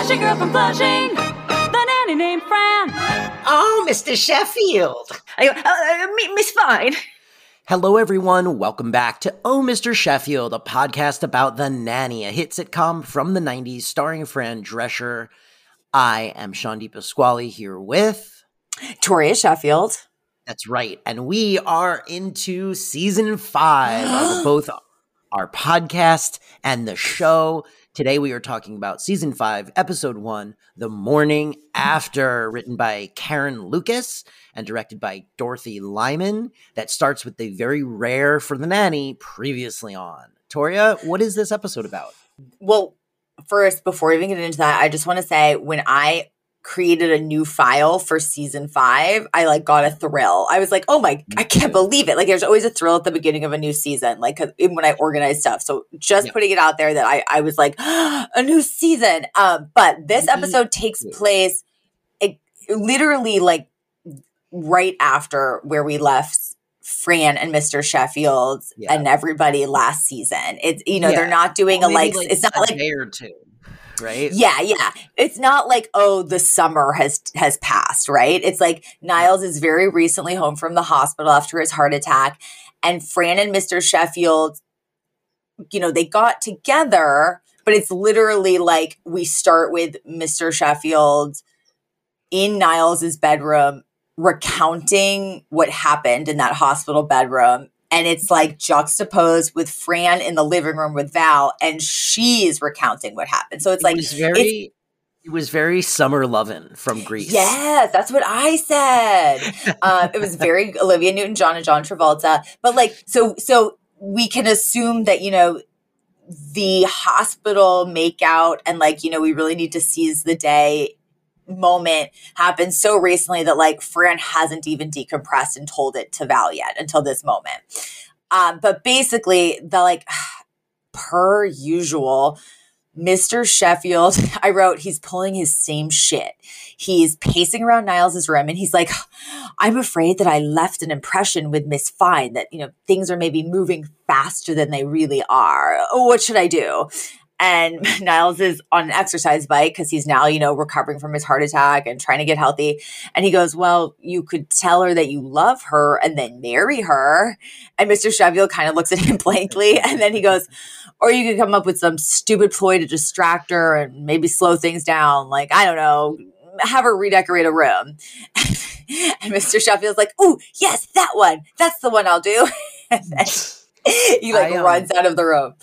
Flashy girl from Flushing. The nanny named Fran. Oh, Mr. Sheffield. I uh, uh, Miss Fine. Hello, everyone. Welcome back to Oh, Mr. Sheffield, a podcast about The Nanny, a hit sitcom from the 90s starring Fran Drescher. I am Sean Pasquale here with. Toria Sheffield. That's right. And we are into season five of both our podcast and the show. Today we are talking about season five, episode one, The Morning After, written by Karen Lucas and directed by Dorothy Lyman. That starts with the very rare for the nanny previously on. Toria, what is this episode about? Well, first, before we even get into that, I just want to say when I created a new file for season five, I like got a thrill. I was like, oh my, I can't believe it. Like there's always a thrill at the beginning of a new season, like when I organize stuff. So just yeah. putting it out there that I, I was like, a new season. Um, but this episode takes place it, literally like right after where we left Fran and Mr. Sheffield yeah. and everybody last season. It's, you know, yeah. they're not doing well, a like, like, it's not like day or two right? Yeah, yeah. It's not like oh the summer has has passed, right? It's like Niles is very recently home from the hospital after his heart attack and Fran and Mr. Sheffield you know, they got together, but it's literally like we start with Mr. Sheffield in Niles's bedroom recounting what happened in that hospital bedroom and it's like juxtaposed with Fran in the living room with Val, and she's recounting what happened. So it's it like was very. It was very summer lovin' from Greece. Yes, that's what I said. um, it was very Olivia Newton John and John Travolta. But like, so so we can assume that you know the hospital makeout and like you know we really need to seize the day moment happened so recently that like Fran hasn't even decompressed and told it to Val yet until this moment. Um, but basically, the like per usual, Mr. Sheffield, I wrote, he's pulling his same shit. He's pacing around Niles's room and he's like, I'm afraid that I left an impression with Miss Fine that, you know, things are maybe moving faster than they really are. What should I do? And Niles is on an exercise bike because he's now, you know, recovering from his heart attack and trying to get healthy. And he goes, Well, you could tell her that you love her and then marry her. And Mr. Sheffield kind of looks at him blankly. And then he goes, Or you could come up with some stupid ploy to distract her and maybe slow things down. Like, I don't know, have her redecorate a room. and Mr. Sheffield's like, Oh, yes, that one. That's the one I'll do. and then he like I, um, runs out of the room.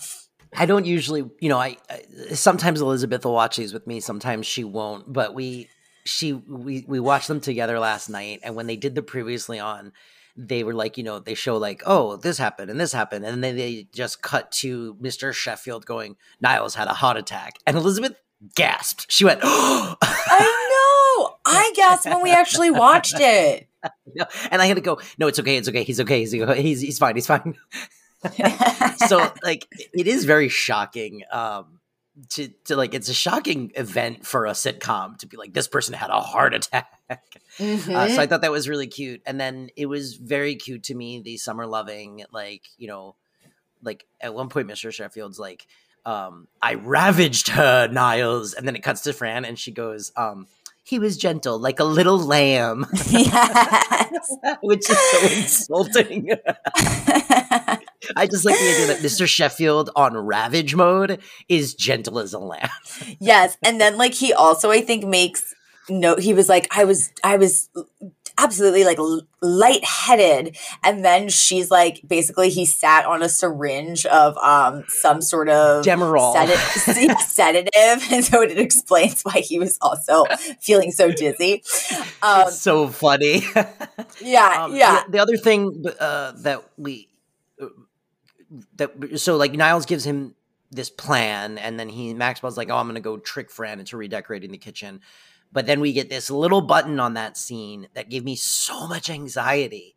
I don't usually, you know, I, I, sometimes Elizabeth will watch these with me, sometimes she won't, but we she we we watched them together last night and when they did the previously on they were like, you know, they show like, oh, this happened and this happened and then they just cut to Mr. Sheffield going, Niles had a heart attack. And Elizabeth gasped. She went, oh. I know. I gasped when we actually watched it. and I had to go, no, it's okay, it's okay, he's okay, he's he's, he's fine, he's fine. So like it is very shocking um to, to like it's a shocking event for a sitcom to be like this person had a heart attack mm-hmm. uh, so i thought that was really cute and then it was very cute to me the summer loving like you know like at one point mr sheffield's like um i ravaged her niles and then it cuts to fran and she goes um he was gentle like a little lamb yes. which is so insulting I just like the idea that Mr. Sheffield on Ravage mode is gentle as a lamb. yes, and then like he also I think makes no he was like I was I was absolutely like lightheaded. And then she's like basically he sat on a syringe of um some sort of Demerol. sed- sedative. And so it explains why he was also feeling so dizzy. Um, so funny. Yeah um, yeah. the, the, other thing uh, that we that so like Niles gives him this plan, and then he Maxwell's like, "Oh, I'm gonna go trick Fran into redecorating the kitchen." But then we get this little button on that scene that gave me so much anxiety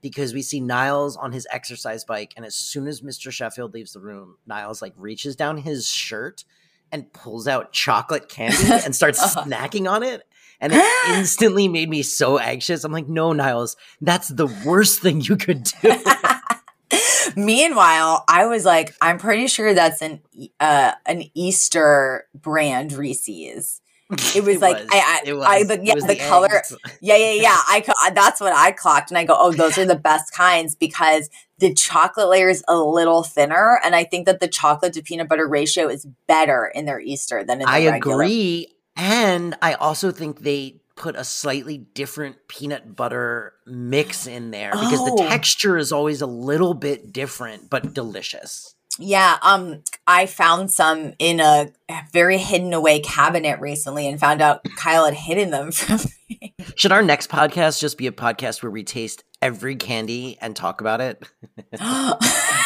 because we see Niles on his exercise bike, and as soon as Mr. Sheffield leaves the room, Niles like reaches down his shirt and pulls out chocolate candy and starts uh-huh. snacking on it. And it instantly made me so anxious. I'm like, no, Niles, that's the worst thing you could do. Meanwhile, I was like, I'm pretty sure that's an uh, an Easter brand Reese's. It was like was. I, I, It I was. the, It yeah, was the, color. Yeah, yeah, yeah. I that's what I clocked, and I go, oh, those are the best kinds because the chocolate layer is a little thinner, and I think that the chocolate to peanut butter ratio is better in their Easter than in the I regular. agree. And I also think they put a slightly different peanut butter mix in there because Oh. the texture is always a little bit different, but delicious. Yeah, um, I found some in a very hidden away cabinet recently, and found out Kyle had hidden them from me. Should our next podcast just be a podcast where we taste every candy and talk about it?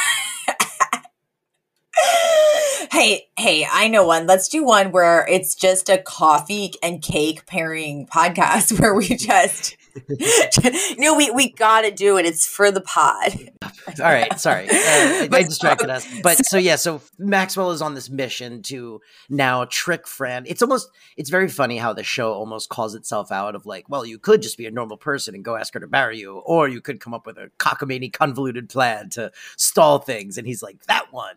hey, hey, I know one. Let's do one where it's just a coffee and cake pairing podcast where we just no, we we gotta do it. It's for the pod. All right, sorry, uh, I But- distracted us. But so yeah, so Maxwell is on this mission to now trick Fran. It's almost it's very funny how the show almost calls itself out of like, well, you could just be a normal person and go ask her to marry you, or you could come up with a cockamamie convoluted plan to stall things. And he's like, that one,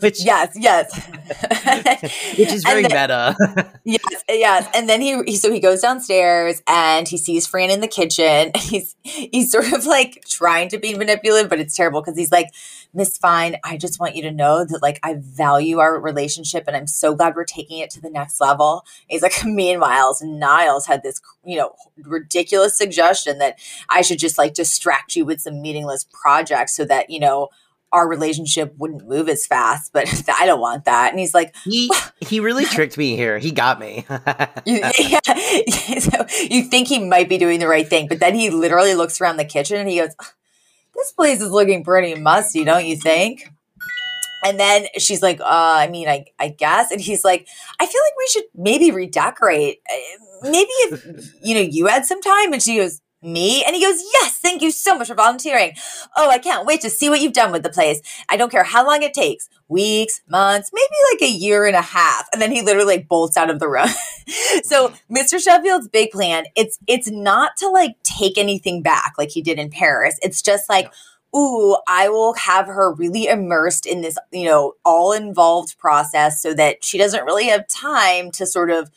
which Yes, yes. which is very then- meta. Yes, yes. And then he, he so he goes downstairs and he sees Fran in the kitchen. He's he's sort of like trying to be manipulative, but it's terrible because he's like, Miss Fine, I just want you to know that like I value our relationship and I'm so glad we're taking it to the next level. He's like, meanwhile, Niles had this, you know, ridiculous suggestion that I should just like distract you with some meaningless projects so that, you know, our relationship wouldn't move as fast, but I don't want that. And he's like, he he really tricked me here. He got me. you, yeah, so you think he might be doing the right thing, but then he literally looks around the kitchen and he goes, "This place is looking pretty musty, don't you think?" And then she's like, uh, "I mean, I, I guess." And he's like, "I feel like we should maybe redecorate. Uh, Maybe if you know you had some time." And she goes, "Me?" And he goes, "Yes, thank you so much for volunteering. Oh, I can't wait to see what you've done with the place. I don't care how long it takes." Weeks, months, maybe like a year and a half. And then he literally like bolts out of the room. so Mr. Sheffield's big plan, it's it's not to like take anything back like he did in Paris. It's just like, ooh, I will have her really immersed in this, you know, all involved process so that she doesn't really have time to sort of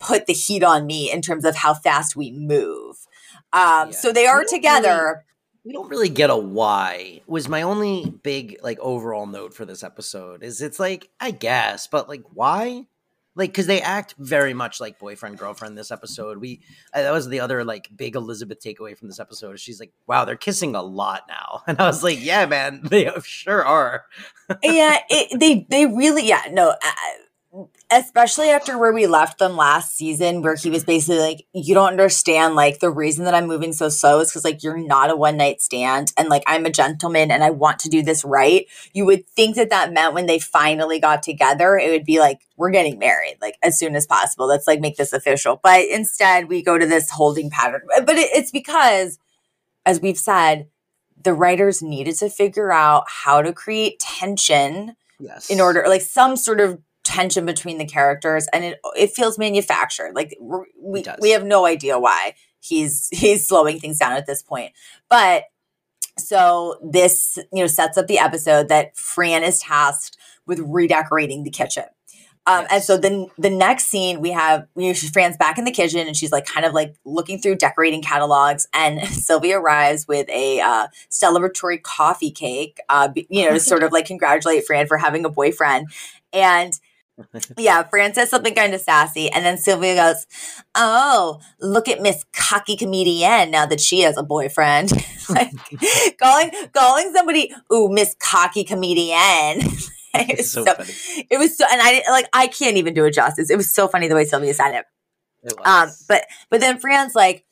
put the heat on me in terms of how fast we move. Um, Yeah. so they are We together. we don't really get a why was my only big like overall note for this episode is it's like i guess but like why like because they act very much like boyfriend girlfriend this episode we uh, that was the other like big elizabeth takeaway from this episode she's like wow they're kissing a lot now and i was like yeah man they sure are yeah, it, they they really yeah no. Uh, especially after where we left them last season where he was basically like you don't understand like the reason that i'm moving so slow is because like you're not a one night stand and like i'm a gentleman and i want to do this right. You would think that that meant when they finally got together it would be like we're getting married like as soon as possible. Let's like make this official. But instead we go to this holding pattern. But it, it's because as we've said the writers needed to figure out how to create tension yes. in order like some sort of tension between the characters and it it feels manufactured. Like we we have no idea why he's he's slowing things down at this point. But so this you know sets up the episode that Fran is tasked with redecorating the kitchen. Um, and so then the next scene we have you know, Fran's back in the kitchen and she's like kind of like looking through decorating catalogs and Sylvia arrives with a uh, celebratory coffee cake, uh, you know, to sort of like congratulate Fran for having a boyfriend. And yeah, Fran says something kind of sassy. And then Sylvia goes, Oh, look at Miss Cocky Comedienne now that she has a boyfriend. like calling calling somebody, ooh, Miss Cocky Comedienne. it, was so, so, funny it was so, and I like, I can't even do it justice. It was so funny the way Sylvia said it. It Um, but but then Fran's like,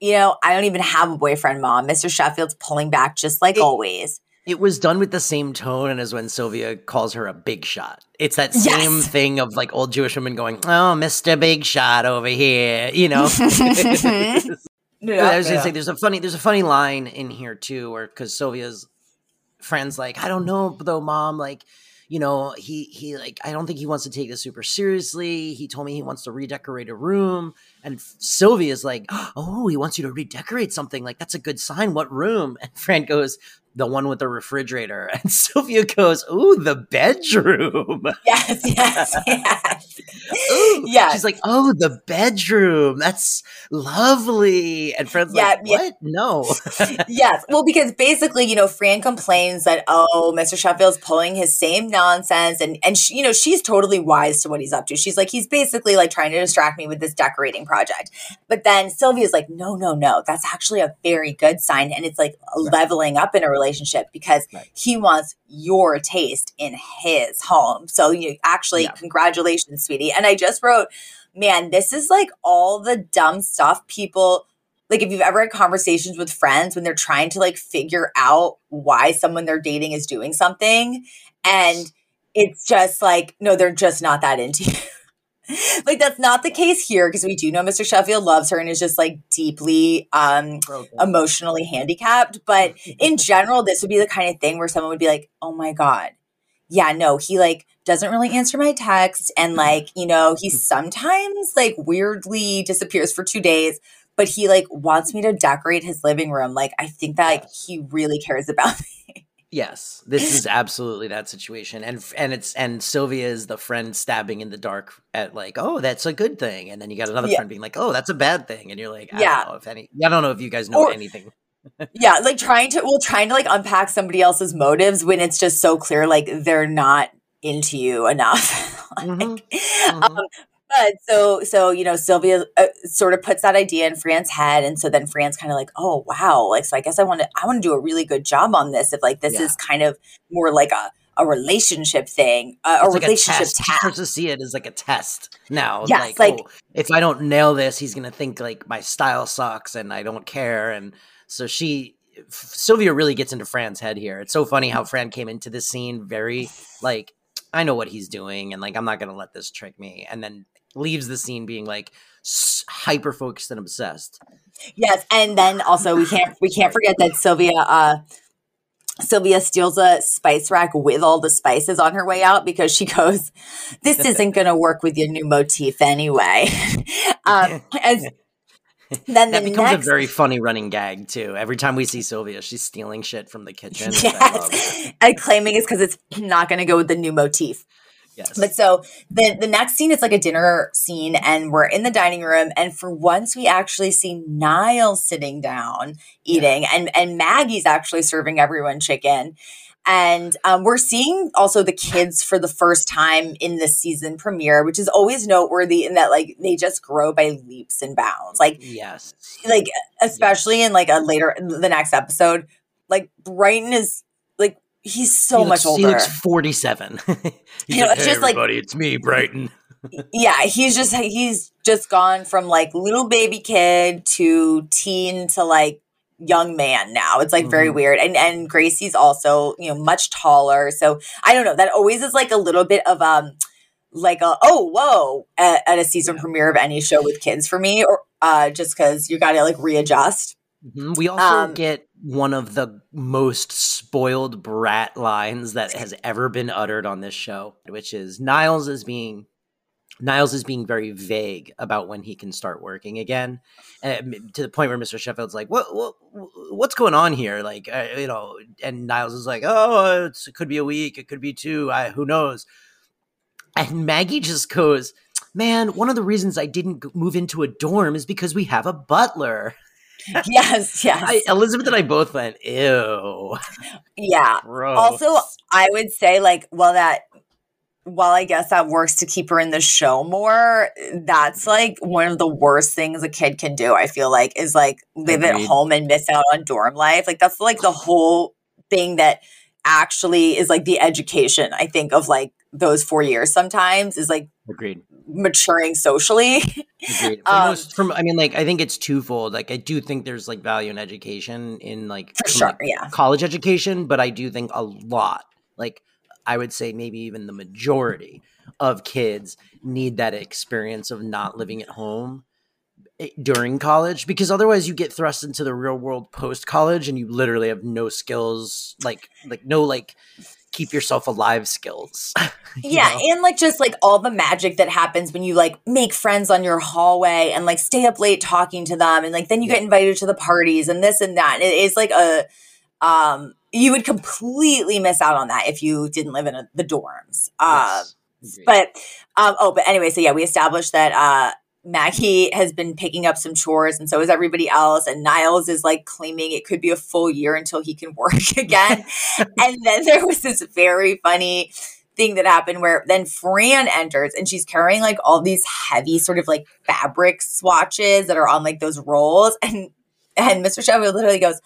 you know, I don't even have a boyfriend, mom. Mr. Sheffield's pulling back just like It- always. It was done with the same tone as when Sylvia calls her a big shot. It's that same Yes. thing of like old Jewish women going, "Oh, Mister Big Shot over here," you know. Yeah, I was gonna yeah. say there's a funny there's a funny line in here too, where because Sylvia's Fran's like, I don't know though, mom, like. You know, he he like I don't think he wants to take this super seriously. He told me he wants to redecorate a room, and Sylvia's like, "Oh, he wants you to redecorate something. Like that's a good sign. What room?" And Fran goes, the one with the refrigerator. And Sylvia goes, Ooh, the bedroom. Yes, yes, yes. Ooh. Yes. She's like, Oh, the bedroom. That's lovely. And Fred's Yeah, like, yeah. What? No. yes. Well, because basically, you know, Fran complains that oh, Mr. Sheffield's pulling his same nonsense, and and she, you know, she's totally wise to what he's up to. She's like, he's basically like trying to distract me with this decorating project. But then Sylvia's like, no, no, no, that's actually a very good sign, and it's like leveling up in a relationship because Right. he wants your taste in his home. So you actually, Yeah. congratulations, sweetie. And I just wrote, man, this is like all the dumb stuff people like if you've ever had conversations with friends when they're trying to like figure out why someone they're dating is doing something and it's just like no they're just not that into you like that's not the case here because we do know mr sheffield loves her and is just like deeply um emotionally handicapped. But in general this would be the kind of thing where someone would be like oh my god. Yeah no he like doesn't really answer my text and like you know he sometimes like weirdly disappears for two days but he like wants me to decorate his living room. Like i think that like he really cares about me Yes, this is absolutely that situation, and and it's and Sylvia is the friend stabbing in the dark at like, oh, that's a good thing, and then you got another Yeah. friend being like, oh, that's a bad thing, and you're like, I Yeah. don't know if any, I don't know if you guys know Or- anything. yeah like trying to well trying to like unpack somebody else's motives when it's just so clear like they're not into you enough Like, Mhm, um, but so so you know sylvia uh, sort of puts that idea in fran's head and so then fran's kind of like oh wow like so i guess i want to i want to do a really good job on this if like this Yeah. is kind of more like a a relationship thing uh, a like a relationship test. She task to see it as like a test now. Yes, like, like- oh, if I don't nail this, he's gonna think like my style sucks and I don't care. And so she, Sylvia, really gets into Fran's head here. It's so funny how Fran came into this scene very like, I know what he's doing, and like I'm not gonna let this trick me, and then leaves the scene being like hyper focused and obsessed. Yes, and then also we can't we can't forget that Sylvia uh Sylvia steals a spice rack with all the spices on her way out because she goes, "This isn't going to work with your new motif anyway." um, and then the That becomes next, a very funny running gag too. Every time we see Sylvia, she's stealing shit from the kitchen. which I love. yes, and claiming it's because it's not going to go with the new motif. Yes. But so the the next scene is like a dinner scene, and we're in the dining room, and for once we actually see Niles sitting down eating, and and Maggie's actually serving everyone chicken. And um, we're seeing also the kids for the first time in this season premiere, which is always noteworthy in that like they just grow by leaps and bounds. Like yes. like especially in like a later the next episode, like Brighton is he's so He much older. He looks 47. He's You know, like, it's hey, just like- everybody, it's me, Brighton. yeah he's just he's just gone from like little baby kid to teen to like young man now it's like very Mhm. weird and and gracie's also you know much taller so i don't know that always is like a little bit of um like a oh whoa at, at a season Yeah. premiere of any show with kids for me or uh just because you gotta like readjust Mhm. We also Um, get one of the most spoiled brat lines that has ever been uttered on this show, which is Niles is being Niles is being very vague about when he can start working again, and to the point where Mr. Sheffield's like, "What, what, what's going on here?" Like, uh, you know, and Niles is like, "Oh, it could be a week, it could be two, I, who knows?" And Maggie just goes, "Man, one of the reasons I didn't move into a dorm is because we have a butler." yes yes I, Elizabeth and I both went, ew. yeah Gross. Also, I would say like, well, that while I guess that works to keep her in the show more, that's like one of the worst things a kid can do. I feel like is like live at home and miss out on dorm life. Like that's like the whole thing that actually is like the education. I think of like those four years sometimes is like agreed. maturing socially. Agreed. For Um, most, from I mean, like I think it's twofold. Like I do think there's like value in education in like For from, sure, like, yeah. college education, but I do think a lot, like I would say maybe even the majority of kids need that experience of not living at home eh, during college because otherwise you get thrust into the real world post college and you literally have no skills like like no like keep yourself alive skills Yeah, know? and like just like all the magic that happens when you like make friends on your hallway and like stay up late talking to them and like then you get invited to the parties and this and that. And it is like a Um, you would completely miss out on that if you didn't live in a, the dorms. Uh, Yes. But um, oh, but anyway, so yeah, we established that uh, Maggie has been picking up some chores, and so is everybody else. And Niles is like claiming it could be a full year until he can work again. and then there was this very funny thing that happened where then Fran enters and she's carrying like all these heavy sort of like fabric swatches that are on like those rolls, and and Mr. Sheffield literally goes,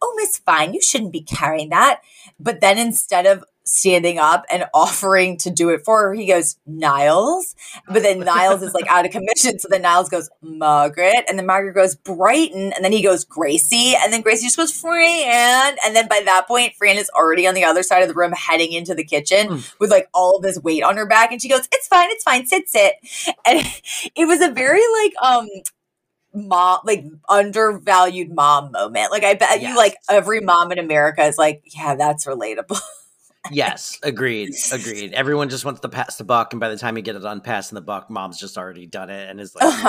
"Oh, Miss Fine, you shouldn't be carrying that." But then instead of standing up and offering to do it for her, he goes, Niles. But then Niles is like out of commission. So then Niles goes, Margaret. And then Margaret goes, Brighton. And then he goes, Gracie. And then Gracie just goes, Fran. And then by that point, Fran is already on the other side of the room heading into the kitchen Mm. with like all of this weight on her back. And she goes, It's fine, it's fine, sit, sit. And it was a very like um mom like undervalued mom moment. Like I bet you like every mom in America is like, Yeah, that's relatable. Yes, agreed, agreed. Everyone just wants to pass the buck, and by the time you get it on passing the buck, mom's just already done it and is like.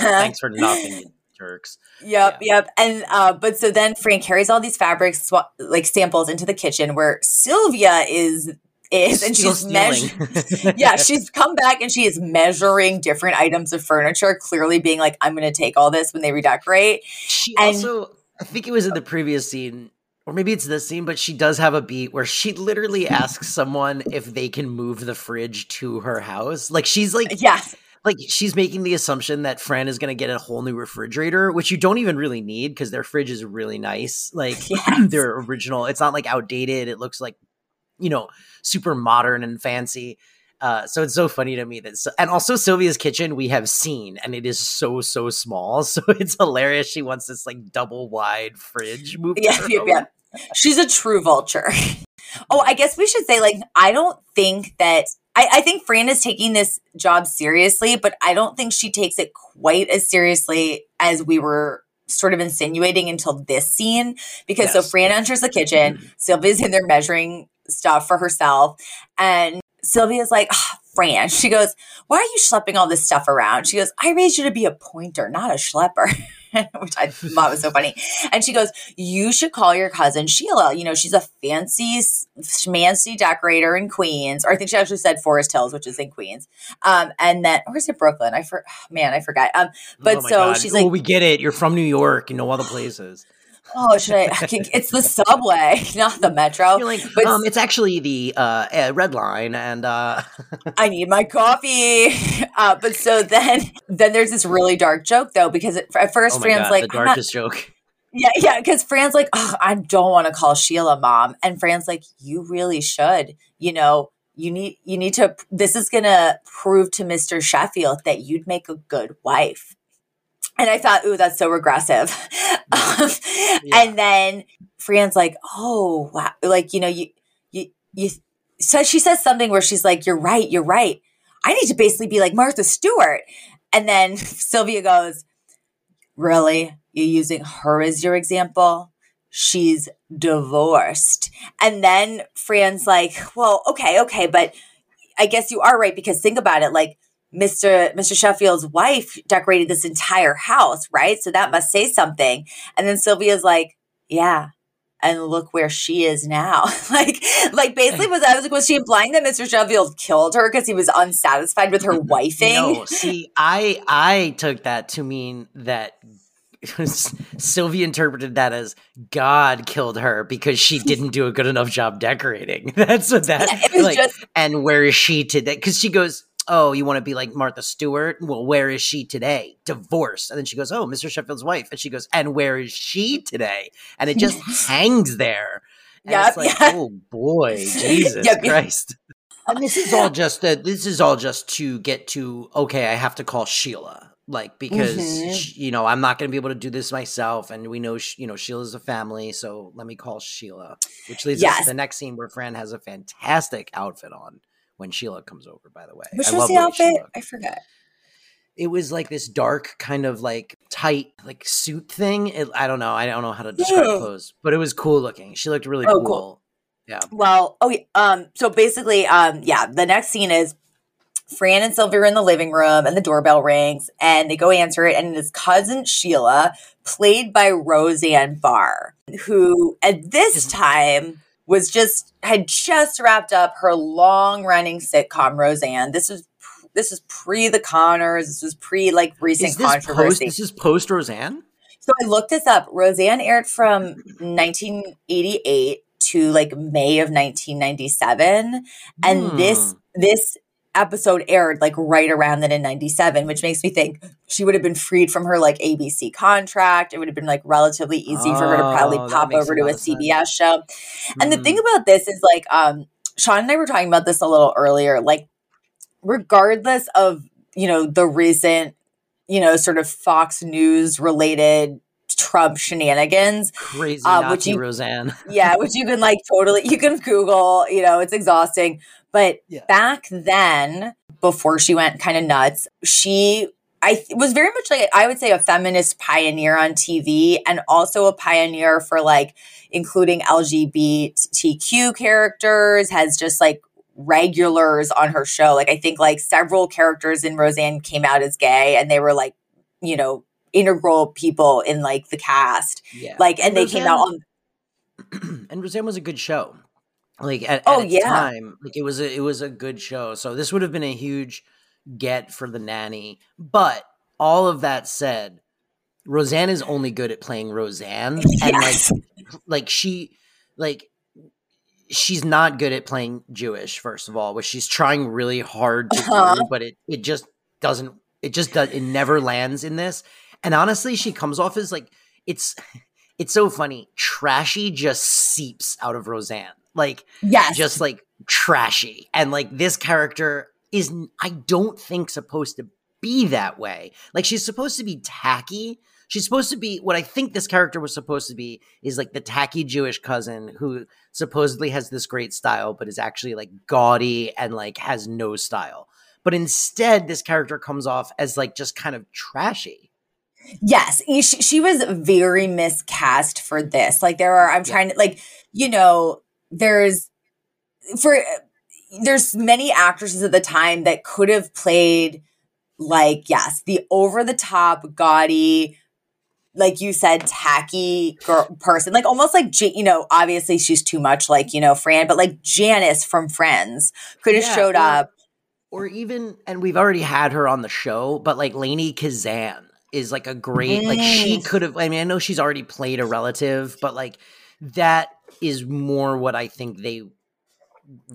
Thanks for nothing, jerks. Yep, yep. And uh, but so then Fran carries all these fabrics swa- like samples into the kitchen where Sylvia is is and Still she's measuring. yeah, she's come back and she is measuring different items of furniture, clearly being like, "I'm going to take all this when they redecorate." She And- also, I think it was in the previous scene, or maybe it's this scene, but she does have a beat where she literally asks someone if they can move the fridge to her house. Like she's like, uh, Yes, like she's making the assumption that Fran is going to get a whole new refrigerator, which you don't even really need because their fridge is really nice. Like Yes. their original, it's not like outdated. It looks like, you know, super modern and fancy. Uh, so it's so funny to me that, so, and also Sylvia's kitchen we have seen, and it is so so small. So it's hilarious. She wants this like double wide fridge moved. yeah, yeah, yeah. She's a true vulture. oh, I guess we should say like I don't think that I, I think Fran is taking this job seriously, but I don't think she takes it quite as seriously as we were sort of insinuating until this scene. Because so Fran enters the kitchen, Sylvia's in there measuring stuff for herself, and Sylvia's like, "Ah, Fran, she goes, Why are you schlepping all this stuff around? She goes, I raised you to be a pointer, not a schlepper. Which I thought was so funny. And she goes, You should call your cousin Sheila. You know, she's a fancy, schmancy decorator in Queens. Or I think she actually said Forest Hills, which is in Queens. Um, and then, or is it Brooklyn? I for man, I forgot. Um, but Oh so God. she's oh, like, we get it. You're from New York. You know all the places. Oh, should I? I can- It's the subway, not the metro. Like, But- um, it's actually the uh, uh, red line, and uh, I need my coffee. Uh, but so then, then there's this really dark joke though, because it, at first oh Fran's God, like, the "I'm not- darkest joke. yeah, yeah, because Fran's like, oh, I don't want to call Sheila mom, and Fran's like, you really should. You know, you need you need to. This is gonna prove to Mister Sheffield that you'd make a good wife. And I thought, ooh, that's so regressive. Um, Yeah. And then Fran's like, oh, wow, like you know, you you you. So she says something where she's like, "You're right, you're right. I need to basically be like Martha Stewart." And then Sylvia goes, Really? You're using her as your example? She's divorced. And then Fran's like, Well, okay, okay, but I guess you are right because think about it like Mr. Mr. Sheffield's wife decorated this entire house, right? So that must say something. And then Sylvia's like, Yeah. And look where she is now. like, like basically was I was like, was she implying that Mr. Sheffield killed her because he was unsatisfied with her wifing? No, see, I I took that to mean that Sylvia interpreted that as God killed her because she didn't do a good enough job decorating. That's what that Yeah, like, just and where is she today? Because she goes, Oh, you want to be like Martha Stewart? Well, where is she today? Divorced. And then she goes, Oh, Mr. Sheffield's wife. And she goes, And where is she today? And it just hangs there. And Yep, it's like, yeah. oh boy, Jesus Yep, yep. Christ. And this is all just this is all just to get to okay, I have to call Sheila. Like because Mhm. sh- you know I'm not going to be able to do this myself, and we know sh- you know Sheila's a family, so let me call Sheila. Which leads us to the next scene where Fran has a fantastic outfit on when Sheila comes over. By the way, which I was love the outfit? I forget. It was like this dark kind of like tight like suit thing. It, I don't know. I don't know how to describe clothes, but it was cool looking. She looked really Oh, cool. cool. Yeah. Well, oh, yeah, um, so basically, um, yeah, the next scene is Fran and Sylvia are in the living room and the doorbell rings and they go answer it. And it is cousin Sheila, played by Roseanne Barr, who at this time was just had just wrapped up her long running sitcom Roseanne. This was this is pre the Conners. This was pre like recent Is this post? controversy. This is post Roseanne. So I looked this up. Roseanne aired from 1988 to like May of 1997, and Hmm. this this episode aired like right around then in 97 which makes me think she would have been freed from her like abc contract it would have been like relatively easy for her to probably Oh, pop over a to a cbs show and the thing about this is like um sean and i were talking about this a little earlier like regardless of you know the recent you know sort of fox news related trump shenanigans crazy uh, which you- Roseanne. yeah, which you can like totally you can Google, you know, it's exhausting. But Yeah. back then, before she went kind of nuts, she I th- was very much like I would say a feminist pioneer on TV and also a pioneer for like including LGBTQ characters, has just like regulars on her show. Like I think like several characters in Roseanne came out as gay and they were like, you know, integral people in like the cast. Yeah. Like and they came out on and Roseanne was a good show. Like at, Oh, at its yeah. time, like it was a it was a good show. So this would have been a huge get for the nanny. But all of that said, Roseanne is only good at playing Roseanne, and Yes. like like she like she's not good at playing Jewish. First of all, which she's trying really hard to Uh-huh. do, but it it just doesn't. It just does. It never lands in this. And honestly, she comes off as like it's it's so funny. Trashy just seeps out of Roseanne. Like yes. just like trashy. And like this character is I don't think supposed to be that way. Like she's supposed to be tacky. She's supposed to be what I think this character was supposed to be is like the tacky Jewish cousin who supposedly has this great style but is actually like gaudy and like has no style. But instead this character comes off as like just kind of trashy. Yes, she, she was very miscast for this. Like there are, I'm Yeah. trying to like, you know, there's for there's many actresses at the time that could have played like yes, the over the top, gaudy, like you said, tacky girl, person, like almost like you know, obviously she's too much like you know Fran, but like Janice from Friends could have Yeah, showed or- up. or even and we've already had her on the show but like Lainie Kazan is like a great like she Mm. could have I mean I know she's already played a relative but like that is more what I think they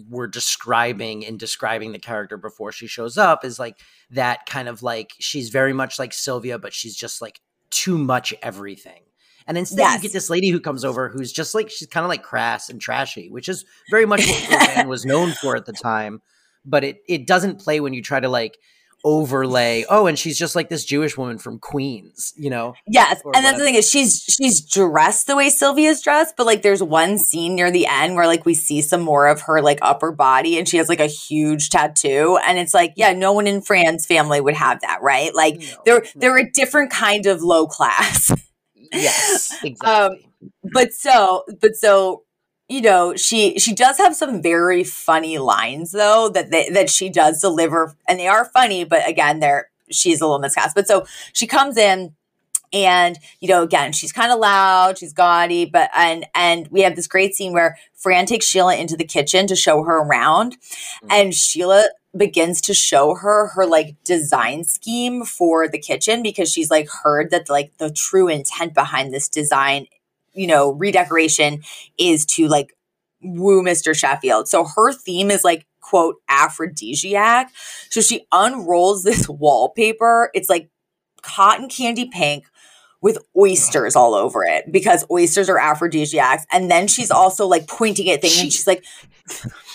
were describing in describing the character before she shows up is like that kind of like she's very much like Sylvia but she's just like too much everything and instead Yes. you get this lady who comes over who's just like she's kind of like crass and trashy which is very much what Roseanne was known for at the time but it it doesn't play when you try to like overlay. Oh and she's just like this jewish woman from queens you know? Yes, and that's the thing is she's she's dressed the way Sylvia's dressed, but like there's one scene near the end where like we see some more of her like upper body, and she has like a huge tattoo, and it's like yeah, no one in Fran's family would have that, right? Like No, they're no. they're a different kind of low class, yes Um, exactly. but so but so you know she she does have some very funny lines though that they, that she does deliver, and they are funny, but again they're she's a little miscast, but so she comes in and you know again she's kind of loud she's gaudy but and and we have this great scene where fran takes sheila into the kitchen to show her around Mhm. and sheila begins to show her her like design scheme for the kitchen because she's like heard that like the true intent behind this design you know redecoration is to like woo mr sheffield. So her theme is like quote aphrodisiac. So she unrolls this wallpaper. It's like cotton candy pink with oysters all over it because oysters are aphrodisiacs. And then she's also like pointing at things She- and she's like,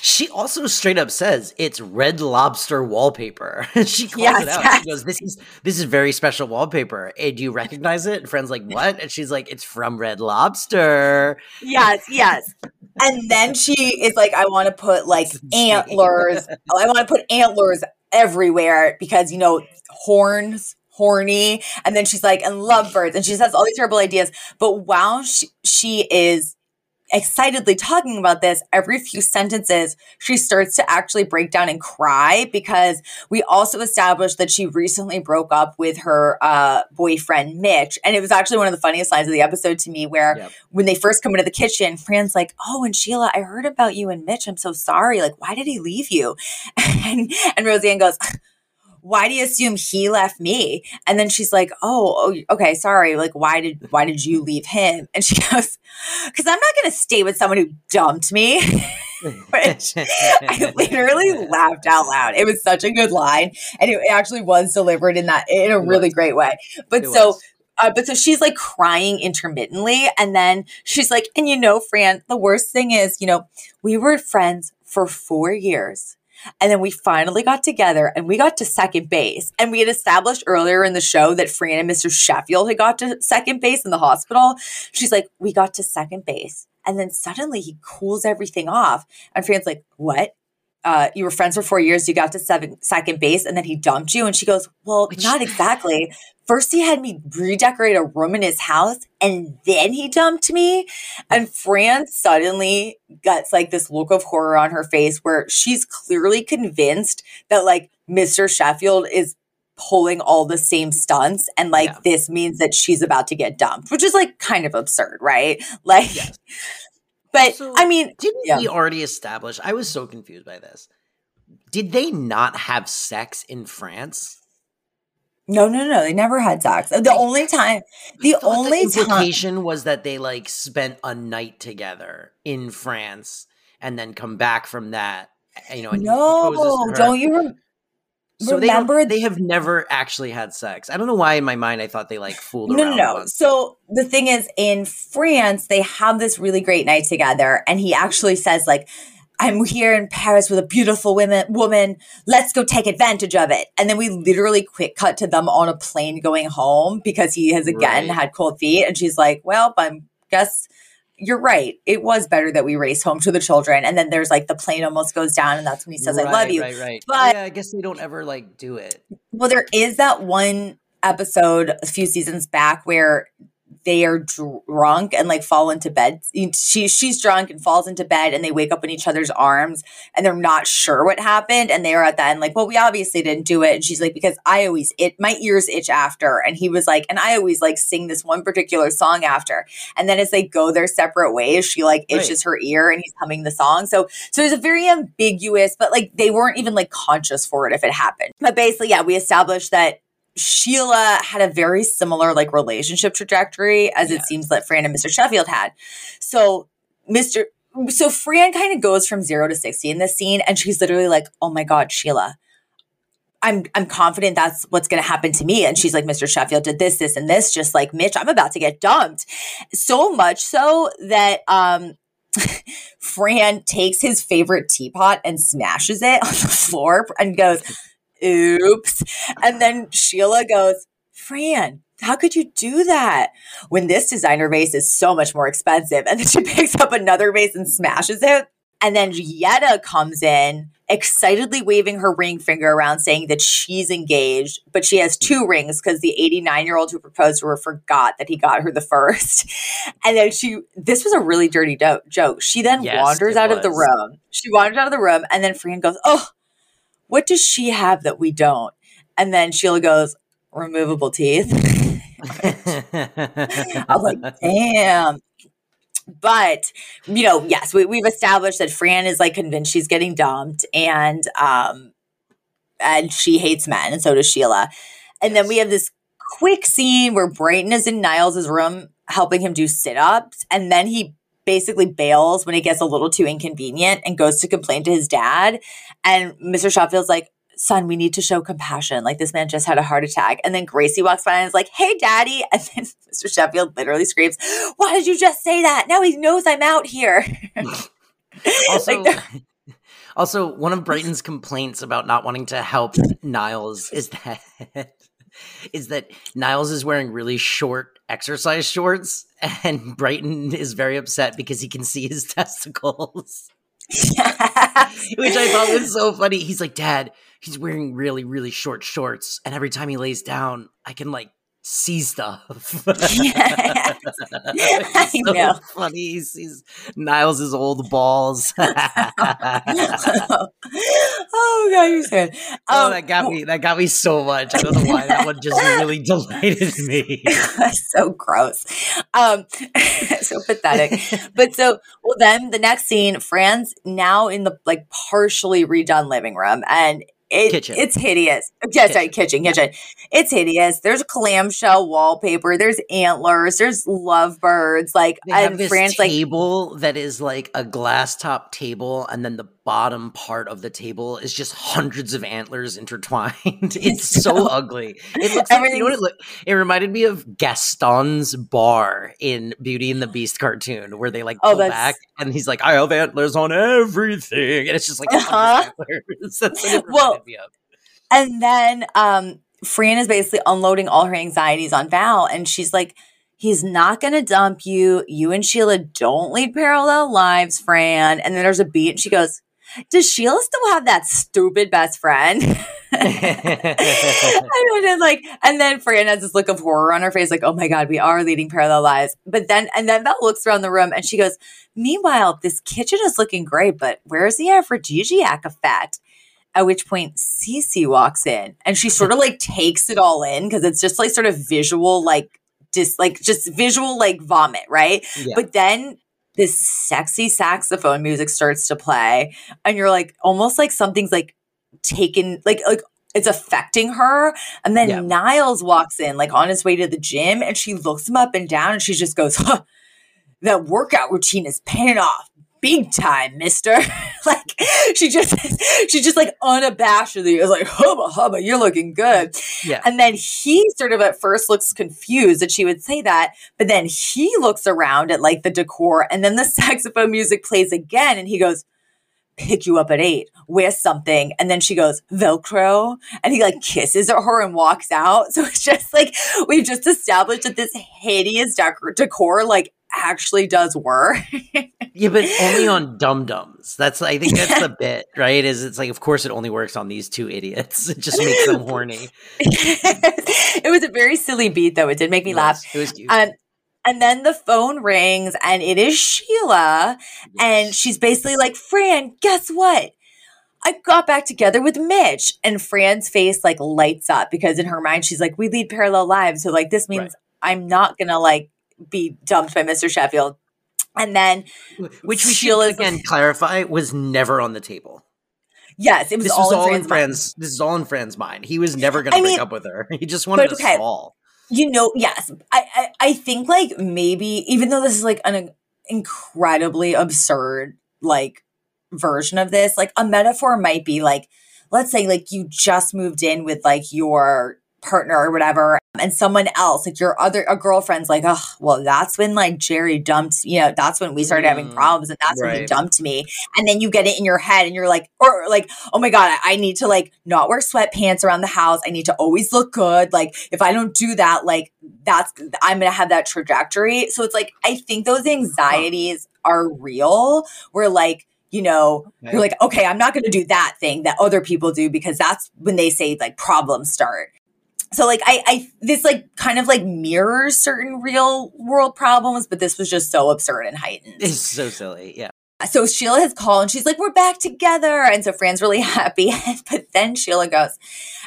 she also straight up says it's red lobster wallpaper she calls Yes, it out yes. she goes this is this is very special wallpaper hey, do you recognize it and Fran's like what and she's like it's from red lobster yes, yes. And then she is like, I want to put like antlers. Oh, I want to put antlers everywhere because, you know, horns, horny. And then she's like, and lovebirds. And she says all these terrible ideas. But while she, she is excitedly talking about this, every few sentences, she starts to actually break down and cry because we also established that she recently broke up with her uh, boyfriend, Mitch. And it was actually one of the funniest lines of the episode to me where Yep. when they first come into the kitchen, Fran's like, Oh, and Sheila, I heard about you and Mitch. I'm so sorry. Like, why did he leave you? And, and Roseanne goes, why do you assume he left me? And then she's like, oh, oh, okay, sorry. Like, why did why did you leave him? And she goes, because I'm not going to stay with someone who dumped me. Which I literally laughed out loud. It was such a good line, and it actually was delivered in that in a really great way. But It so. was. Uh, but so she's like crying intermittently. And then she's like, and you know, Fran, the worst thing is, you know, we were friends for four years. And then we finally got together and we got to second base. And we had established earlier in the show that Fran and Mr. Sheffield had got to second base in the hospital. She's like, we got to second base. And then suddenly he cools everything off. And Fran's like, what? Uh, you were friends for four years. You got to seven, second base and then he dumped you. And she goes, well, Which- not exactly. First, he had me redecorate a room in his house and then he dumped me. And Fran suddenly gets like this look of horror on her face where she's clearly convinced that like Mr. Sheffield is pulling all the same stunts and like Yeah. this means that she's about to get dumped, which is like kind of absurd, right? Like, Yes. but Also, I mean, Didn't Yeah. we already establish? I was so confused by this. Did they not have sex in France? No, no, no, they never had sex. The I- only time, the only the time. implication was that they like spent a night together in France and then come back from that. You know, and he to No, don't you rem- So they remember they have never actually had sex. I don't know why in my mind I thought they like fooled No, no, around. no. once. So the thing is, in France, they have this really great night together, and he actually says, like, I'm here in Paris with a beautiful women, woman. Let's go take advantage of it. And then we literally quick cut to them on a plane going home because he has again Right. had cold feet. And she's like, Well, I guess you're right. It was better that we race home to the children. And then there's like the plane almost goes down, and that's when he says, I love you. Right, right. But- yeah, I guess they don't ever like do it. Well, there is that one episode a few seasons back where they are drunk and like fall into bed. She she's drunk and falls into bed, and they wake up in each other's arms, and they're not sure what happened, and they are at the end like, "Well, we obviously didn't do it." And she's like, "Because I always it my ears itch after," and he was like, "And I always like sing this one particular song after." And then as they go their separate ways, she like Right. itches her ear, and he's humming the song. So so it's a very ambiguous, but like they weren't even like conscious for it if it happened. But basically, yeah, we established that Sheila had a very similar like relationship trajectory as Yeah. it seems that Fran and Mr. Sheffield had. So Mr. So Fran kind of goes from zero to 60 in this scene, and she's literally like, Oh my God, Sheila. I'm I'm confident that's what's gonna happen to me. And she's like, Mr. Sheffield did this, this, and this, just like Mitch, I'm about to get dumped. So much so that um Fran takes his favorite teapot and smashes it on the floor and goes, oops. And then Sheila goes, Fran, how could you do that when this designer vase is so much more expensive? And then she picks up another vase and smashes it. And then Yetta comes in, excitedly waving her ring finger around, saying that she's engaged, but she has two rings because the 89 year old who proposed to her forgot that he got her the first. And then she, this was a really dirty do- joke. She then Yes, wanders out of the room. She wanders out of the room, and then Fran goes, Oh, what does she have that we don't? And then Sheila goes, Removable teeth. I was like, damn. But you know, yes, we, we've established that Fran is like convinced she's getting dumped, and um, and she hates men, and so does Sheila. And then we have this quick scene where Brighton is in Niles' room helping him do sit-ups, and then he basically bails when it gets a little too inconvenient and goes to complain to his dad. And Mr. Sheffield's like, son, we need to show compassion. Like this man just had a heart attack. And then Gracie walks by and is like, hey, daddy. And then Mr. Sheffield literally screams, why did you just say that? Now he knows I'm out here. also, Like, also, one of Brighton's complaints about not wanting to help Niles is that is that Niles is wearing really short exercise shorts, and Brighton is very upset because he can see his testicles. Which I thought was so funny. He's like, Dad, he's wearing really, really short shorts, and every time he lays down, I can like see stuff. Yes. I so know. funny. He sees Niles' old balls. oh, oh god, you're so good. Um, that got me. That got me so much. I don't know why that one just really delighted me. so gross. Um, so pathetic. But so, well, then the next scene, Fran's now in the like partially redone living room, and it, Kitchen. it's hideous. Yeah, sorry, kitchen, kitchen. It's hideous. There's clamshell wallpaper. There's antlers. There's lovebirds. Like, They have this Fran's like, table that is like a glass top table, and then the bottom part of the table is just hundreds of antlers intertwined. It's, so, so- ugly. It looks like you know what it Everything's- look. It reminded me of Gaston's bar in Beauty and the Beast cartoon, where they like Oh, pull back, and he's like, "I have antlers on everything," and it's just like Uh-huh. antlers. That's Well, me of. And then um Fran is basically unloading all her anxieties on Val and she's like he's not going to dump you. You and Sheila don't lead parallel lives, Fran. And then there's a beat and she goes, "Does Sheila still have that stupid best friend?" and then like and then Fran has this look of horror on her face like, "Oh my god, we are leading parallel lives." But then and then Val looks around the room and she goes, "Meanwhile, this kitchen is looking great, but where's the aphrodisiac effect?" At which point Cece walks in and she sort of like takes it all in because it's just like sort of visual, like just like just visual like vomit, right? Yeah. But then this sexy saxophone music starts to play, and you're like almost like something's like taken like like it's affecting her. And then Yeah. Niles walks in like on his way to the gym and she looks him up and down and she just goes, huh, that workout routine is paying off big time, mister. like she just she just like unabashedly is like, hubba hubba, you're looking good. yeah. And then he sort of at first looks confused that she would say that, but then he looks around at like the decor and then the saxophone music plays again and he goes, Pick you up at eight, wear something. And then she goes, Velcro. And he like kisses at her and walks out. So it's just like we've just established that this hideous decor, decor like actually does work. Yeah, but only on dum dums. That's I think that's the bit, right? Is it's like of course it only works on these two idiots. It just makes them horny. it was a very silly beat though. It did make me laugh. It was cute. Um, and then the phone rings and it is Sheila. And she's basically like, Fran, guess what? I got back together with Mitch. And Fran's face like lights up because in her mind, she's like, we lead parallel lives. So like, this means Right. I'm not going to like be dumped by Mr. Sheffield. And then, which we should again clarify was never on the table. yes, it was This all was in all in Fran's mind. This is all in Fran's mind. He was never going to break mean- up with her. He just wanted to okay. fall. You know, yes. I, I I think like maybe even though this is like an incredibly absurd like version of this, like a metaphor might be like let's say like you just moved in with like your partner or whatever and someone else like your other a girlfriend's like oh well that's when like jerry dumped you know that's when we started having Mm, problems and that's when he dumped me. And then you get it in your head and you're like or like oh my god I, I need to like not wear sweatpants around the house. I need to always look good. Like if i don't do that like that's i'm gonna have that trajectory. So it's like i think those anxieties are real where like you know Right. you're like okay i'm not gonna do that thing that other people do because that's when they say like problems start so like I, I this like kind of like mirrors certain real world problems but this was just so absurd and heightened It's so silly. Yeah. so Sheila has called and she's like, We're back together. And so Fran's really happy. but then Sheila goes,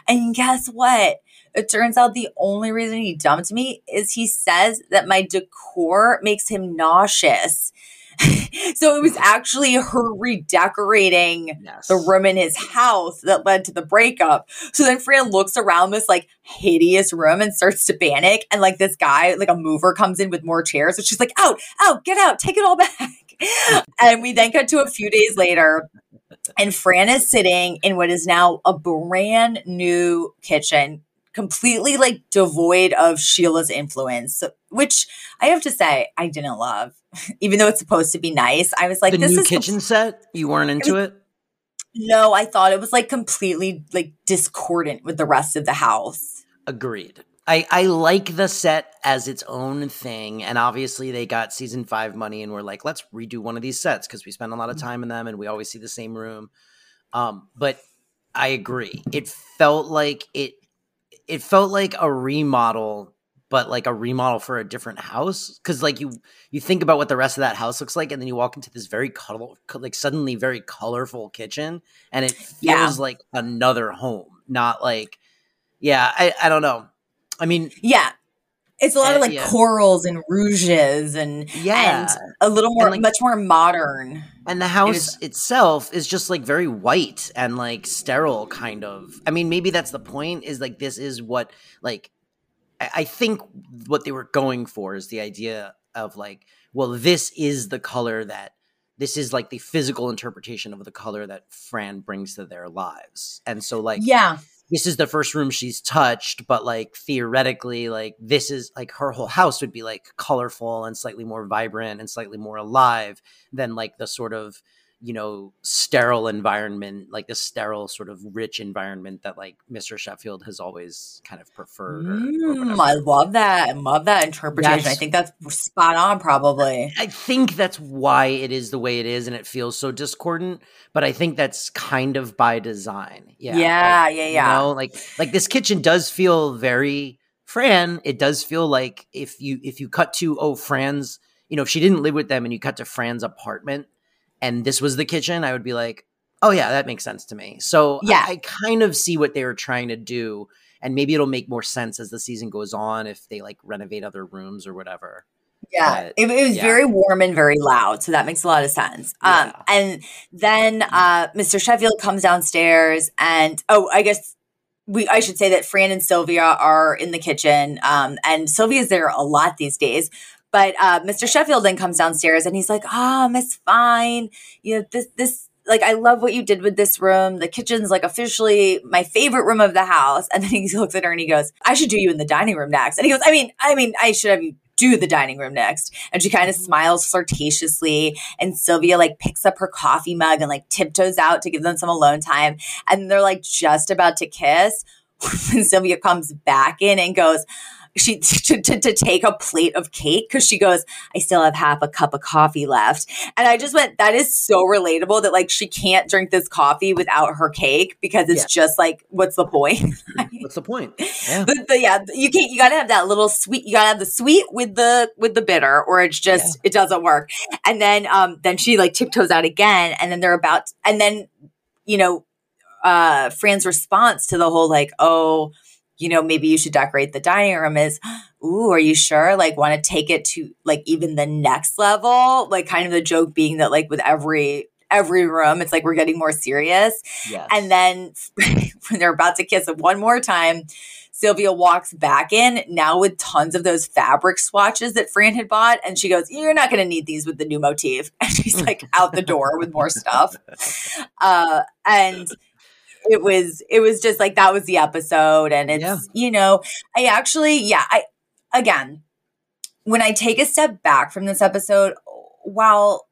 And guess what? It turns out the only reason he dumped me is he says that my decor makes him nauseous. so it was actually her redecorating Yes. the room in his house that led to the breakup. So then Fran looks around this like hideous room and starts to panic. And like this guy, like a mover, comes in with more chairs. So she's like, out, out, get out, take it all back. and we then cut to a few days later. And Fran is sitting in what is now a brand new kitchen, completely like devoid of Sheila's influence, which I have to say, I didn't love. Even though it's supposed to be nice, I was like, the this new is kitchen set. You weren't into it. no, I thought it was like completely like discordant with the rest of the house. Agreed. I, I like the set as its own thing, and obviously they got season five money, and we're like, let's redo one of these sets because we spend a lot of time in them, and we always see the same room. Um, but I agree. It felt like it. It felt like a remodel but like a remodel for a different house because like you you think about what the rest of that house looks like and then you walk into this very color like suddenly very colorful kitchen and it feels Yeah. like another home not like yeah i i don't know i mean Yeah. It's a lot of like yeah. corals and rouges and yeah and a little more like- much more modern. And the house itself is just like very white and like sterile, kind of. I mean, maybe that's the point. Is like this is what like I, I think what they were going for is the idea of like, well, this is the color that this is like the physical interpretation of the color that Fran brings to their lives, and so like Yeah. This is the first room she's touched, but like theoretically, like this is like her whole house would be like colorful and slightly more vibrant and slightly more alive than like the sort of you know sterile environment, like the sterile sort of rich environment that like Mr. Sheffield has always kind of preferred. Or, or Mm, whatever. I love that. I love that interpretation. I think that's spot on, probably. I think that's why it is the way it is, and it feels so discordant. But I think that's kind of by design. Yeah, Yeah, like, yeah, you know, like like this kitchen does feel very Fran. It does feel like if you if you cut to oh Fran's, you know, if she didn't live with them, and you cut to Fran's apartment, and this was the kitchen, I would be like, oh yeah, that makes sense to me. So I- Yeah. I, kind of see what they were trying to do. And maybe it'll make more sense as the season goes on if they like renovate other rooms or whatever. Yeah, But, it, it was yeah. very warm and very loud, so that makes a lot of sense. Um, Yeah. and then uh, Mr. Sheffield comes downstairs, and oh, I guess we I should say that Fran and Sylvia are in the kitchen, um, and Sylvia's there a lot these days. But uh, Mr. Sheffield then comes downstairs, and he's like, "Ah, Miss Fine, you know this this." Like I love what you did with this room. The kitchen's like officially my favorite room of the house. And then he looks at her and he goes, "I should do you in the dining room next." And he goes, "I mean, I mean, I should have you do the dining room next. And she kind of smiles flirtatiously. And Sylvia like picks up her coffee mug and like tiptoes out to give them some alone time. And they're like just about to kiss. And Sylvia comes back in and goes, she to, to, to take a plate of cake because she goes, I still have half a cup of coffee left. And I just went, that is so relatable that like she can't drink this coffee without her cake because it's Yeah. just like, what's the point? What's the point? Yeah. but, but yeah, you can't. You gotta have that little sweet. You gotta have the sweet with the with the bitter, or it's just it doesn't work. And then um then she like tiptoes out again, and then they're about, and then you know, uh Fran's response to the whole like, oh, you know, maybe you should decorate the dining room is, ooh, are you sure? Like, want to take it to like even the next level? Like, kind of the joke being that like with every every room, it's like we're getting more serious. Yes. And then when they're about to kiss it one more time, Sylvia walks back in now with tons of those fabric swatches that Fran had bought. And she goes, You're not going to need these with the new motif. And she's like out the door with more stuff. Uh, and it was, it was just like that was the episode. And it's, Yeah. you know, I actually, yeah, I, again, when I take a step back from this episode, while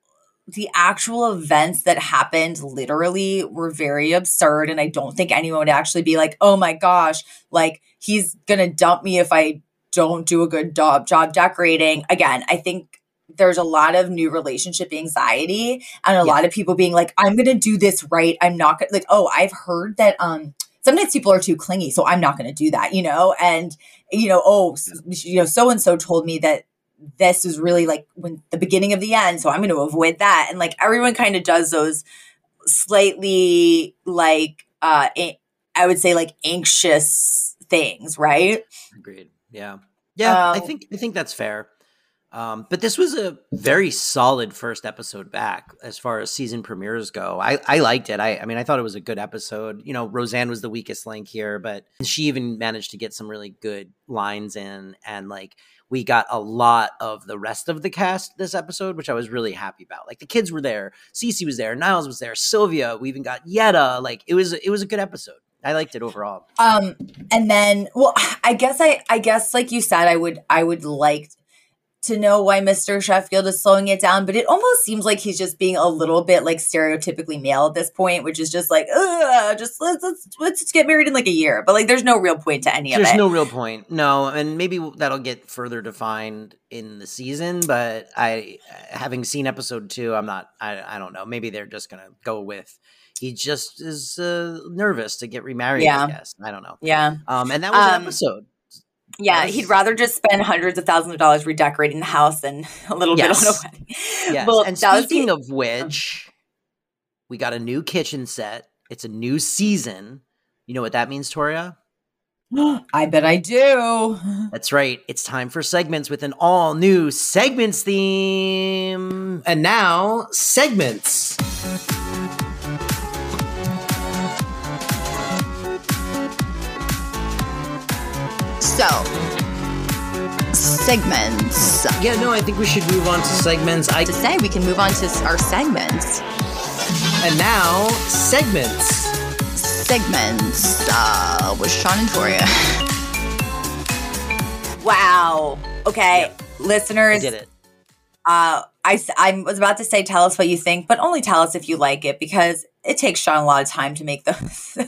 the actual events that happened literally were very absurd and i don't think anyone would actually be like oh my gosh like he's gonna dump me if i don't do a good job job decorating again i think there's a lot of new relationship anxiety and a Yeah. lot of people being like i'm gonna do this right i'm not gonna like oh i've heard that um sometimes people are too clingy so i'm not gonna do that you know and you know oh you know so and so told me that this is really like when the beginning of the end so i'm going to avoid that and like everyone kind of does those slightly like uh i would say like anxious things right Agreed. Yeah. Yeah, I Um, think I think that's fair. Um, but this was a very solid first episode back as far as season premieres go. I, I liked it. I, I mean, I thought it was a good episode. You know, Roseanne was the weakest link here, but she even managed to get some really good lines in. And like, we got a lot of the rest of the cast this episode, which I was really happy about. Like, the kids were there, Cece was there, Niles was there, Sylvia. We even got Yetta. Like, it was it was a good episode. I liked it overall. um and then well i guess i i guess like you said i would i would like to know why mr sheffield is slowing it down but it almost seems like he's just being a little bit like stereotypically male at this point which is just like Ugh, just let's, let's let's get married in like a year but like there's no real point to any of it. There's no real point. No, and maybe that'll get further defined in the season. But I, having seen episode two, I'm not. I, I don't know. Maybe they're just gonna go with he just is uh, nervous to get remarried. Yeah. I guess I don't know. yeah Um, and that was Um, an episode. Yeah, was- he'd rather just spend hundreds of thousands of dollars redecorating the house than a little Yes. bit on a wedding. Yes. Well, and speaking the- of which, we got a new kitchen set. It's a new season. You know what that means, Toria? I bet I do. That's right. It's time for segments with an all new segments theme. And now, segments. So, segments. Yeah, no, I think we should move on to segments. I To say we can move on to our segments. and now segments. Segments uh, with Sean and Toria. Wow. Okay, I listeners. did it. Uh, I, I was about to say, tell us what you think, but only tell us if you like it because it takes Sean a lot of time to make those.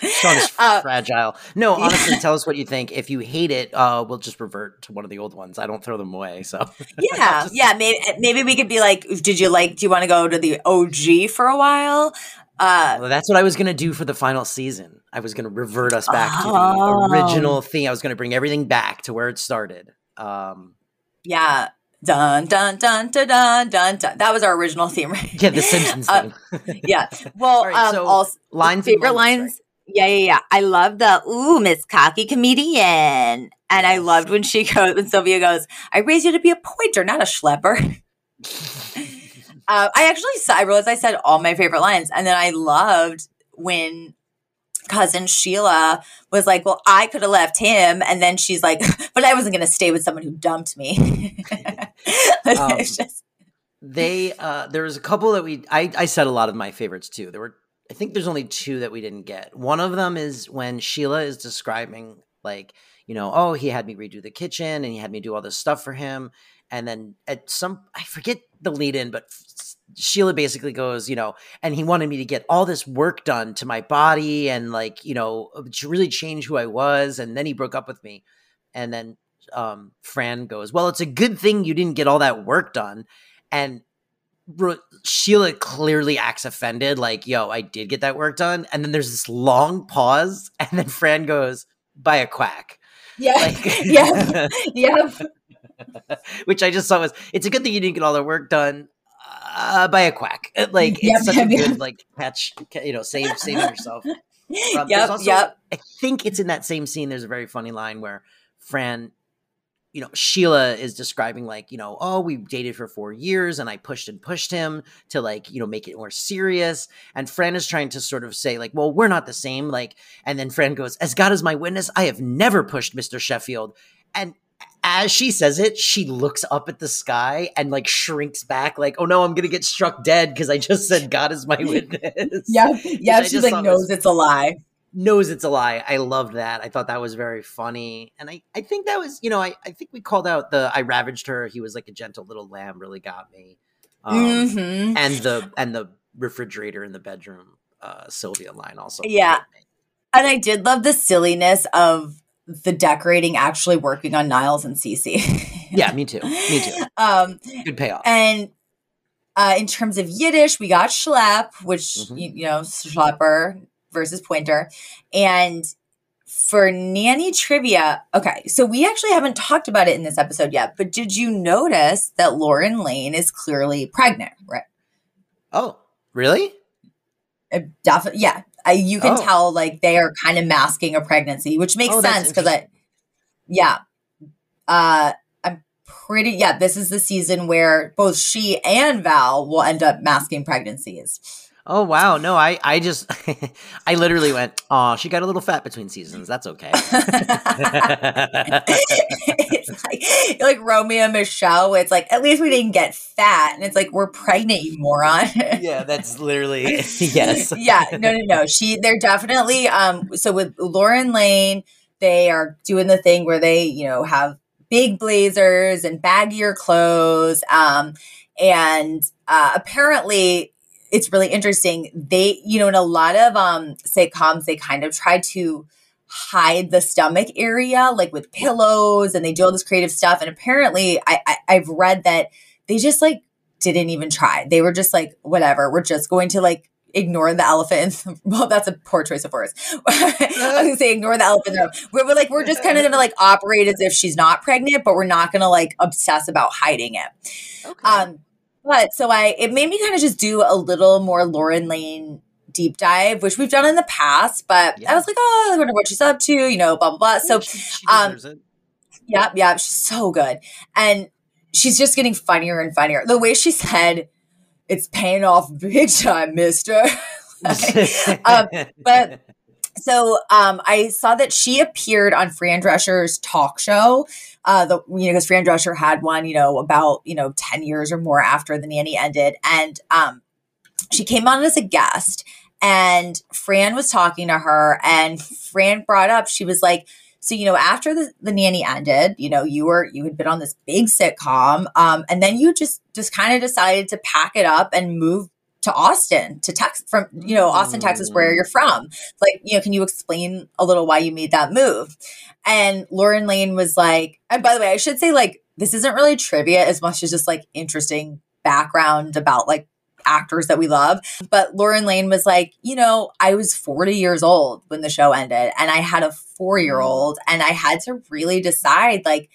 Sean is Uh, fragile. No, honestly, tell us what you think. If you hate it, uh, we'll just revert to one of the old ones. I don't throw them away. So yeah, yeah. Maybe maybe we could be like, did you like? Do you want to go to the OG for a while? Uh, Well, that's what I was going to do for the final season. I was going to revert us back to Oh. the original thing. I was going to bring everything back to where it started. Um, yeah. Dun dun dun dun dun dun dun. That was our original theme. Right? yeah, the Simpsons Uh, thing. yeah. Well, All right, um, so also lines favorite moments, lines. Yeah, yeah, yeah. I love the ooh, Miss Cocky comedian, and I loved when she goes when Sylvia goes, "I raised you to be a pointer, not a schlepper." uh, I actually saw, I realized I said all my favorite lines, and then I loved when cousin Sheila was like, "Well, I could have left him," and then she's like, "But I wasn't going to stay with someone who dumped me." Um, just they uh there was a couple that we I, I said a lot of my favorites too there were i think there's only two that we didn't get. One of them is when sheila is describing like you know oh he had me redo the kitchen and he had me do all this stuff for him. And then at some i forget the lead in but sheila basically goes you know and he wanted me to get all this work done to my body and like you know to really change who i was. And then he broke up with me. And then um, Fran goes, "Well, it's a good thing you didn't get all that work done." And Ro- Sheila clearly acts offended, like, "Yo, I did get that work done." And then there's this long pause, and then Fran goes, "By a quack," yeah, like, yeah, yeah. which I just thought was, "It's a good thing you didn't get all the work done." Uh, by a quack, Uh, like Yep, it's such a yep, yep. good like catch, you know, save saving yourself. Um, yep, also- yep. I think it's in that same scene. There's a very funny line where Fran, you know, Sheila is describing like, you know, oh, we dated for four years and I pushed and pushed him to like, you know, make it more serious. And Fran is trying to sort of say, like, well, we're not the same. Like, and then Fran goes, as God is my witness, I have never pushed Mr. Sheffield. And as she says it, she looks up at the sky and like shrinks back, like, oh no, I'm gonna get struck dead because I just said God is my witness. yeah, yeah, I She's like knows was- it's a lie. Knows it's a lie. I loved that. I thought that was very funny. And I, I think that was, you know, I, I think we called out the I ravaged her. He was like a gentle little lamb, really got me. Um, hmm and the and the refrigerator in the bedroom, uh, Sylvia line also. Yeah. And I did love the silliness of the decorating actually working on Niles and Cece. Yeah, me too. Me too. um, Good payoff. and uh, in terms of Yiddish, we got Schlepp, which Mhm. you, you know, Schlepper versus Pointer, and for nanny trivia, okay, so we actually haven't talked about it in this episode yet, but did you notice that Lauren Lane is clearly pregnant? Right? oh, really? Definitely, yeah. I, you can Oh. tell like they are kind of masking a pregnancy, which makes Oh, sense because I, yeah, uh, I'm pretty yeah. This is the season where both she and Val will end up masking pregnancies. Oh wow. No, I I just I literally went, oh, she got a little fat between seasons. That's okay. it's like like Romy and Michele. Where it's like at least we didn't get fat, and it's like we're pregnant, you moron. yeah, that's literally yes. yeah, no, no, no. She, they're definitely. Um, so with Lauren Lane, they are doing the thing where they, you know, have big blazers and baggier clothes. Um, and uh, apparently, it's really interesting. They, you know, in a lot of um sitcoms, they kind of try to hide the stomach area, like with pillows, and they do all this creative stuff. And apparently, I, I I've read that they just like didn't even try. They were just like, whatever, we're just going to like ignore the elephant. well, that's a poor choice of words. I was gonna say ignore the elephant. We're, we're like we're just kind of gonna like operate as if she's not pregnant, but we're not gonna like obsess about hiding it. Okay. Um, but so I it made me kind of just do a little more Lauren Lane deep dive, which we've done in the past. But Yeah. I was like, oh, I wonder what she's up to, you know, blah blah blah. So She- she um, it. Yep, yep. She's so good. And she's just getting funnier and funnier. The way she said, it's paying off big time, mister. um, but- so um, I saw that she appeared on Fran Drescher's talk show. Uh, the you know because Fran Drescher had one you know about you know ten years or more after the nanny ended, and um, she came on as a guest, and Fran was talking to her, and Fran brought up she was like, so you know after the, the nanny ended, you know you were you had been on this big sitcom, um, and then you just just kind of decided to pack it up and move to Austin to Texas from you know Austin Texas where mm. you're from. Like you know can you explain a little why you made that move? And Lauren Lane was like and by the way I should say like this isn't really trivia as much as just like interesting background about like actors that we love. But Lauren Lane was like you know I was 40 years old when the show ended and I had a 4 year old mm. and I had to really decide like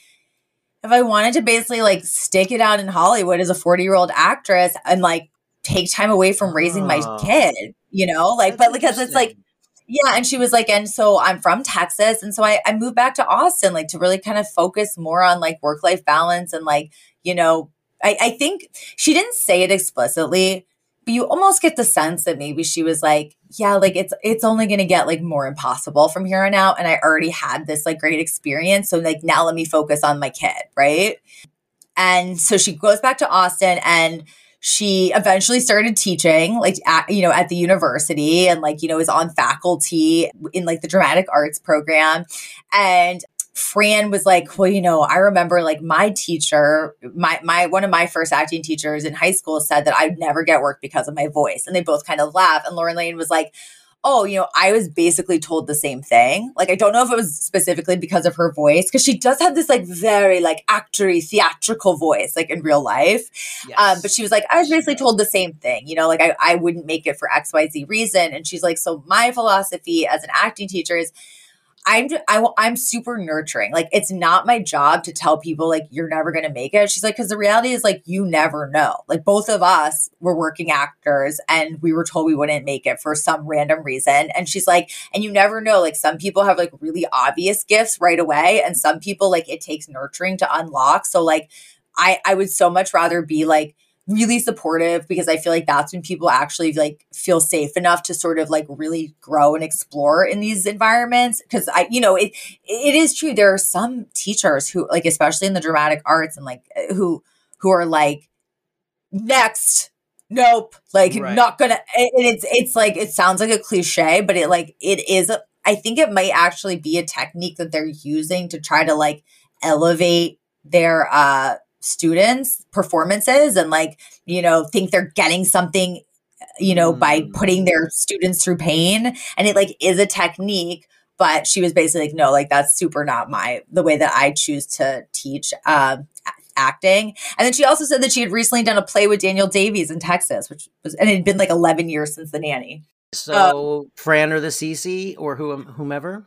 if I wanted to basically like stick it out in Hollywood as a 40 year old actress and like take time away from raising my kid, you know, like, That's but because it's like, yeah. And she was like, and so I'm from Texas. And so I, I moved back to Austin, like to really kind of focus more on like work life balance and like, you know, I, I think she didn't say it explicitly, but you almost get the sense that maybe she was like, yeah, like it's it's only gonna get like more impossible from here on out. And I already had this like great experience. So like now let me focus on my kid, right? And so she goes back to Austin and she eventually started teaching like at, you know at the university and like you know is on faculty in like the dramatic arts program and Fran was like, well, you know, I remember like my teacher, my my one of my first acting teachers in high school said that I'd never get work because of my voice. And they both kind of laughed. And Lauren Lane was like, Oh, you know, I was basically told the same thing. Like, I don't know if it was specifically because of her voice, because she does have this like very like actory theatrical voice, like in real life. Yes. Um, but she was like, I was basically told the same thing, you know, like I, I wouldn't make it for XYZ reason. And she's like, so my philosophy as an acting teacher is I'm ju- I, I'm super nurturing. Like it's not my job to tell people like you're never going to make it. She's like cuz the reality is like you never know. Like both of us were working actors and we were told we wouldn't make it for some random reason. And she's like and you never know like some people have like really obvious gifts right away and some people like it takes nurturing to unlock. So like I I would so much rather be like really supportive because I feel like that's when people actually like feel safe enough to sort of like really grow and explore in these environments. Because I you know it it is true there are some teachers who like especially in the dramatic arts and like who who are like next! Nope! Like Right. not gonna and it's it's like it sounds like a cliche but it like it is a, I think it might actually be a technique that they're using to try to like elevate their uh students performances and like you know think they're getting something you know by Mm. putting their students through pain and it like is a technique but she was basically like no like that's super not my the way that i choose to teach um acting and then she also said that she had recently done a play with Daniel Davis in texas which was and it had been like 11 years since the nanny so Fran or the CC or whom, whomever.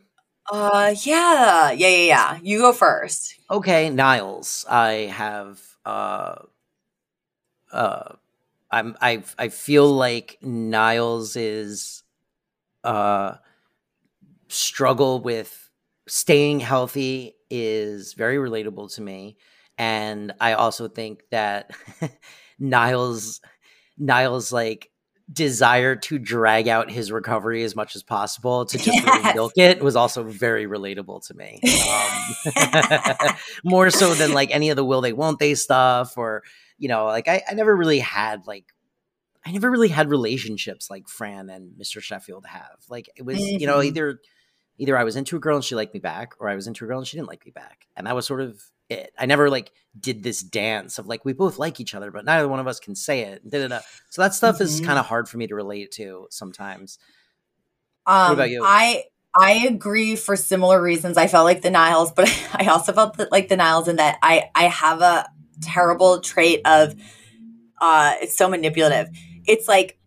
Uh yeah yeah yeah yeah you go first Okay, Niles. I have uh uh I'm I I feel like Niles is uh struggle with staying healthy is very relatable to me and I also think that Niles Niles like desire to drag out his recovery as much as possible to just really milk it was also very relatable to me. Um, more so than like any of the will they won't they stuff or you know like I, I never really had like I never really had relationships like Fran and Mr. Sheffield have. Like it was, you know, Mhm. either either I was into a girl and she liked me back, or I was into a girl and she didn't like me back. And that was sort of it. I never like did this dance of like we both like each other, but neither one of us can say it. Da, da, da. So that stuff is Mhm. kind of hard for me to relate to sometimes. Um, about you? I I agree for similar reasons. I felt like the Niles, but I also felt that, like the Niles in that I I have a terrible trait of uh it's so manipulative. It's like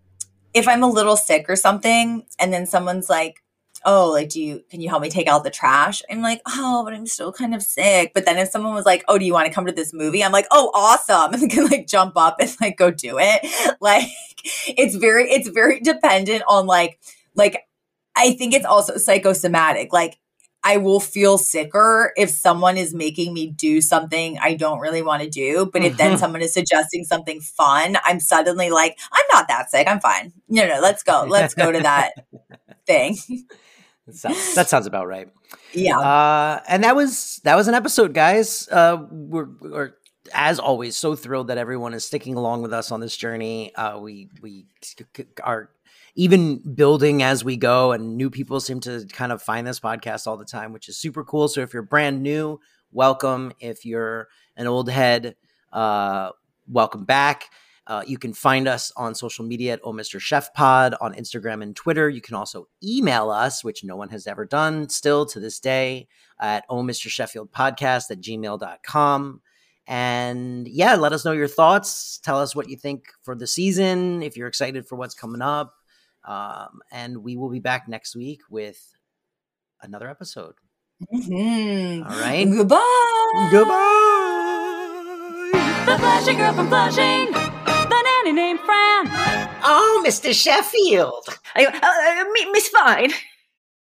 if I'm a little sick or something, and then someone's like, oh, like, do you, can you help me take out the trash? I'm like, oh, but I'm still kind of sick. But then if someone was like, oh, do you want to come to this movie? I'm like, oh, awesome. And can like jump up and like go do it. Like, it's very, it's very dependent on like, like, I think it's also psychosomatic. Like, I will feel sicker if someone is making me do something I don't really want to do. But if then Mhm. someone is suggesting something fun, I'm suddenly like, I'm not that sick. I'm fine. No, no, let's go. Let's go to that thing. That sounds, that sounds about right. Yeah. Uh, and that was that was an episode, guys. Uh, we're, we're as always so thrilled that everyone is sticking along with us on this journey. Uh, we we are even building as we go, and new people seem to kind of find this podcast all the time, which is super cool. So if you're brand new, welcome. If you're an old head, uh, welcome back. Uh, you can find us on social media at Oh Mr. Sheff Pod on Instagram and Twitter. You can also email us, which no one has ever done still to this day, at Oh Mr. Sheffield Podcast at gmail.com. And yeah, let us know your thoughts. Tell us what you think for the season, if you're excited for what's coming up. Um, and we will be back next week with another episode. Mhm. All right. Goodbye. Goodbye. The Flushing girl from Flushing. Oh, Mr. Sheffield. I, uh, uh, Miss Fine.